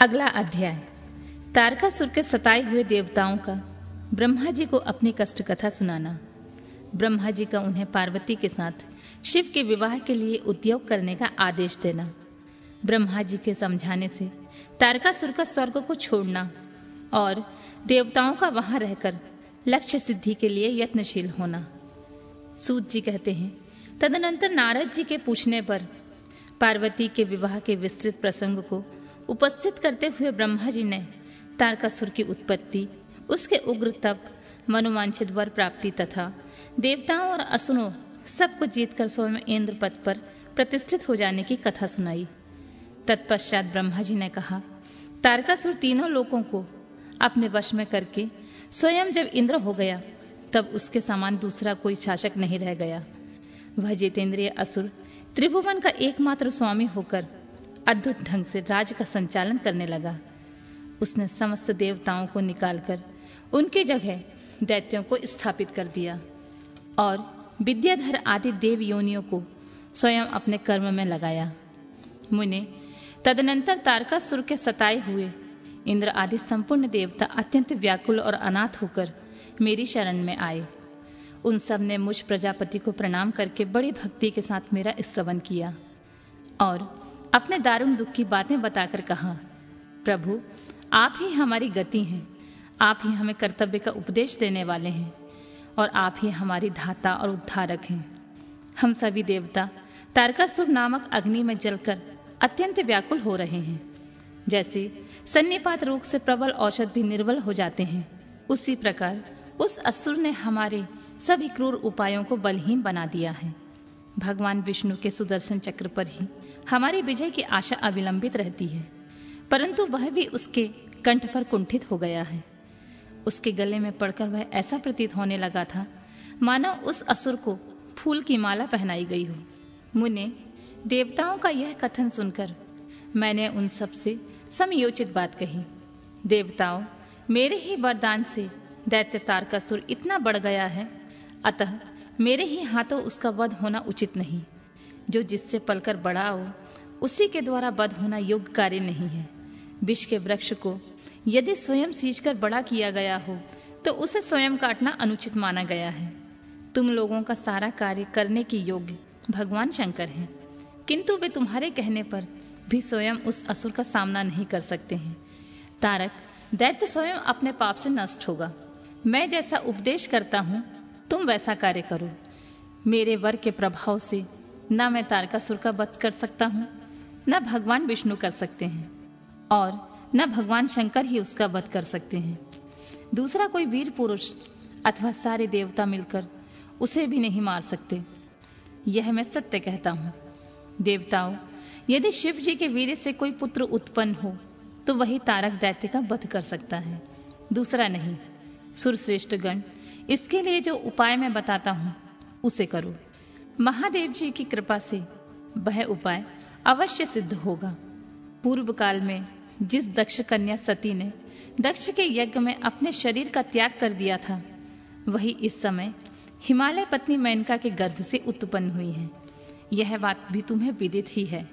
अगला अध्याय। तारकासुर के सताए हुए देवताओं का, ब्रह्मा जी को अपनी कष्ट कथा सुनाना। ब्रह्मा जी का उन्हें पार्वती के साथ शिव के विवाह के लिए उद्योग करने का आदेश देना। ब्रह्मा जी के समझाने से तारकासुर का स्वर्ग को छोड़ना और देवताओं का वहाँ रहकर लक्ष्य सिद्धि के लिए यत्नशील होना। सूत जी कहते हैं, तदनंतर नारद जी के पूछने पर पार्वती के विवाह के विस्तृत प्रसंग को उपस्थित करते हुए ब्रह्मा जी ने तारकासुर की उत्पत्ति, उसके उग्र तप, मनोवांछित वर प्राप्ति तथा देवताओं और असुरों सबको जीतकर स्वयं इंद्र पद पर प्रतिष्ठित हो जाने की कथा सुनाई। तत्पश्चात ब्रह्मा जी ने कहा, तारकासुर तीनों लोगों को अपने वश में करके स्वयं जब इंद्र हो गया, तब उसके समान दूसरा कोई शासक नहीं रह गया। वह जितेंद्रिय असुर त्रिभुवन का एकमात्र स्वामी होकर अद्भुत ढंग से राज का संचालन करने लगा। उसने समस्त देवताओं को निकालकर उनकी जगह दैत्यों को स्थापित कर दिया और विद्याधर आदि देव योनियों को स्वयं अपने कर्म में लगाया। मुने तदनंतर तारकासुर के सताए हुए इंद्र आदि संपूर्ण देवता अत्यंत व्याकुल और अनाथ होकर मेरी शरण में आए। उन सबने मुझ प्रजापति को प्रणाम करके बड़ी भक्ति के साथ मेरा स्तवन किया और अपने दारुण दुख की बातें बताकर कहा, प्रभु, आप ही हमारी गति हैं। आप ही हमें कर्तव्य का उपदेश देने वाले हैं और आप ही हमारी धाता और उद्धारक हैं। हम सभी देवता तारकासुर नामक अग्नि में जलकर अत्यंत व्याकुल हो रहे हैं। जैसे सन्निपात रोग से प्रबल औषध भी निर्बल हो जाते हैं, उसी प्रकार उस असुर ने हमारे सभी क्रूर उपायों को बलहीन बना दिया है। भगवान विष्णु के सुदर्शन चक्र पर ही हमारी विजय की आशा अविलंबित रहती है, परंतु वह भी उसके कंठ पर कुंठित हो गया है। उसके गले में पड़कर वह ऐसा प्रतीत होने लगा था, मानो उस असुर को फूल की माला पहनाई गई हो। मुने, देवताओं का यह कथन सुनकर मैंने उन सबसे समयोचित बात कही। देवताओं, मेरे ही वरदान से दैत्य तारकासुर इतना बढ़ गया है, अतः मेरे ही हाथों उसका वध होना उचित नहीं। जो जिससे पलकर बड़ा हो, उसी के द्वारा वध होना योग्य कार्य नहीं है। विष के वृक्ष को यदि स्वयं सींचकर बड़ा किया गया हो तो उसे स्वयं काटना अनुचित माना गया है। तुम लोगों का सारा कार्य करने की योग्य भगवान शंकर हैं। किंतु वे तुम्हारे कहने पर भी स्वयं उस असुर का सामना नहीं कर सकते हैं। तारक, दैत्य स्वयं अपने पाप से नष्ट होगा। मैं जैसा उपदेश करता हूँ, तुम वैसा कार्य करो। मेरे वर के प्रभाव से न मैं तारकासुर का वध कर सकता हूँ, न भगवान विष्णु कर सकते हैं, और न भगवान शंकर ही उसका वध कर सकते हैं। दूसरा कोई वीर पुरुष अथवा सारे देवता मिलकर उसे भी नहीं मार सकते। यह मैं सत्य कहता हूँ। देवताओं, यदि शिव जी के वीर से कोई पुत्र उत्पन्न हो तो वही तारक दैत्य का वध कर सकता है। दूसरा नहीं। सुरश्रेष्ठ गण, इसके लिए जो उपाय मैं बताता हूँ, उसे करो। महादेव जी की कृपा से वह उपाय अवश्य सिद्ध होगा। पूर्व काल में जिस दक्ष कन्या सती ने दक्ष के यज्ञ में अपने शरीर का त्याग कर दिया था, वही इस समय हिमालय पत्नी मेनका के गर्भ से उत्पन्न हुई है। यह बात भी तुम्हें विदित ही है।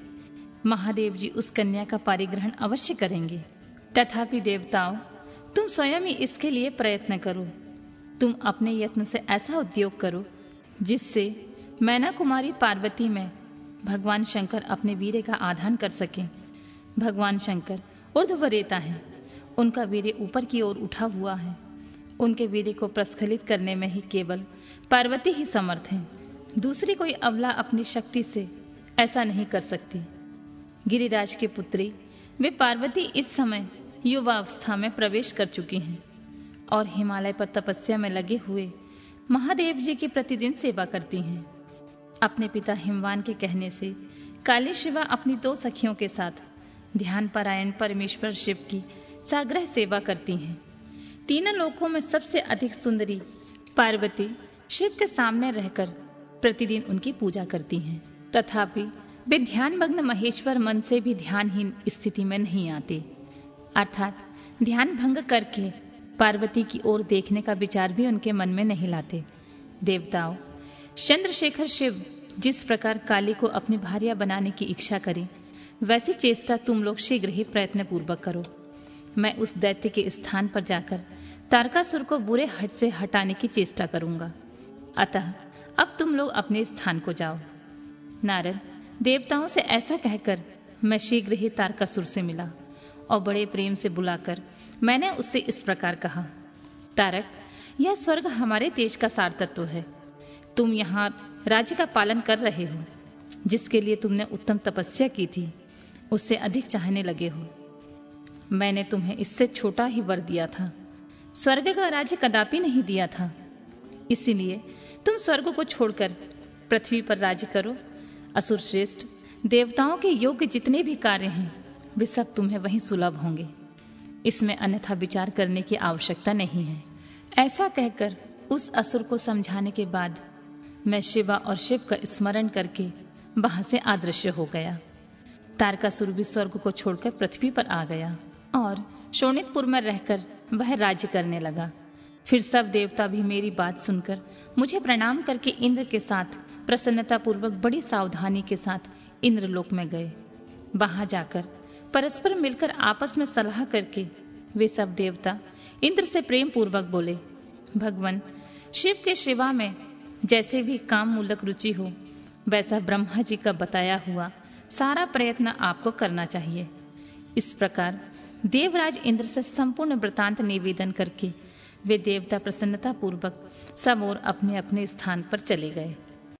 महादेव जी उस कन्या का पारिग्रहण अवश्य करेंगे। तथापि देवताओं, तुम स्वयं ही इसके लिए प्रयत्न करो। तुम अपने यत्न से ऐसा उद्योग करो, जिससे मैना कुमारी पार्वती में भगवान शंकर अपने वीरे का आधान कर सके। भगवान शंकर ऊर्ध्वरेता है। उनका वीर्य ऊपर की ओर उठा हुआ है। उनके वीर्य को प्रस्खलित करने में ही केवल पार्वती ही समर्थ है। दूसरी कोई अवला अपनी शक्ति से ऐसा नहीं कर सकती। गिरिराज की पुत्री, वे पार्वती इस समय युवावस्था में प्रवेश कर चुकी हैं और हिमालय पर तपस्या में लगे हुए महादेव जी की प्रतिदिन सेवा करती हैं। अपने पिता हिमवान के कहने से, काली शिवा अपनी दो सखियों के साथ ध्यान परायण परमेश्वर शिव की साग्रह सेवा करती हैं। तीनों लोकों में सबसे अधिक सुंदरी पार्वती शिव के सामने रहकर प्रतिदिन उनकी पूजा करती हैं। तथापि, वे ध्यान मग्न महेश्वर मन से भी ध्यानहीन स्थिति में नहीं आते। अर्थात, ध्यान भंग करके पार्वती की ओर देखने का विचार भी उनके मन में नहीं लाते। देवताओं, चंद्रशेखर शिव जिस प्रकार काली को अपनी भार्या बनाने की इच्छा करे, वैसी चेष्टा तुम लोग शीघ्र ही प्रयत्न पूर्वक करो। मैं उस दैत्य के स्थान पर जाकर तारकासुर को बुरे हट से हटाने की चेष्टा करूँगा। अतः अब तुम लोग अपने स्थान को जाओ। नारद, देवताओं से ऐसा कहकर मैं शीघ्र ही तारकासुर से मिला और बड़े प्रेम से बुलाकर मैंने उससे इस प्रकार कहा, तारक, यह स्वर्ग हमारे देश का सार तत्व है। तुम यहाँ राज्य का पालन कर रहे हो, जिसके लिए तुमने उत्तम तपस्या की थी, उससे अधिक चाहने लगे हो। मैंने तुम्हें इससे छोटा ही वर दिया था। स्वर्ग का राज्य कदापि नहीं दिया था। इसीलिए तुम स्वर्ग को छोड़कर पृथ्वी पर राज्य करो। असुर श्रेष्ठ, देवताओं के योग्य जितने भी कार्य हैं, वे सब तुम्हें वहीं सुलभ होंगे। इसमें अन्यथा विचार करने की आवश्यकता नहीं है। ऐसा कहकर उस असुर को समझाने के बाद मैं शिवा और शिव का स्मरण करके वहाँ से आदृश्य हो गया। तारकासुर भी स्वर्ग को छोड़कर पृथ्वी पर आ गया और शोणितपुर में रहकर वह राज्य करने लगा। फिर सब देवता भी मेरी बात सुनकर मुझे प्रणाम करके इंद्र के साथ प्रसन्नता पूर्वक बड़ी सावधानी के साथ इंद्रलोक में गए। वहाँ जाकर परस्पर मिलकर आपस में सलाह करके वे सब देवता इंद्र से प्रेम पूर्वक बोले, भगवान, शिव के शिवा में जैसे भी काम मूलक रुचि हो, वैसा ब्रह्मा जी का बताया हुआ सारा प्रयत्न आपको करना चाहिए। इस प्रकार देवराज इंद्र से संपूर्ण वृतांत निवेदन करके वे देवता प्रसन्नता पूर्वक सब और अपने अपने स्थान पर चले गए।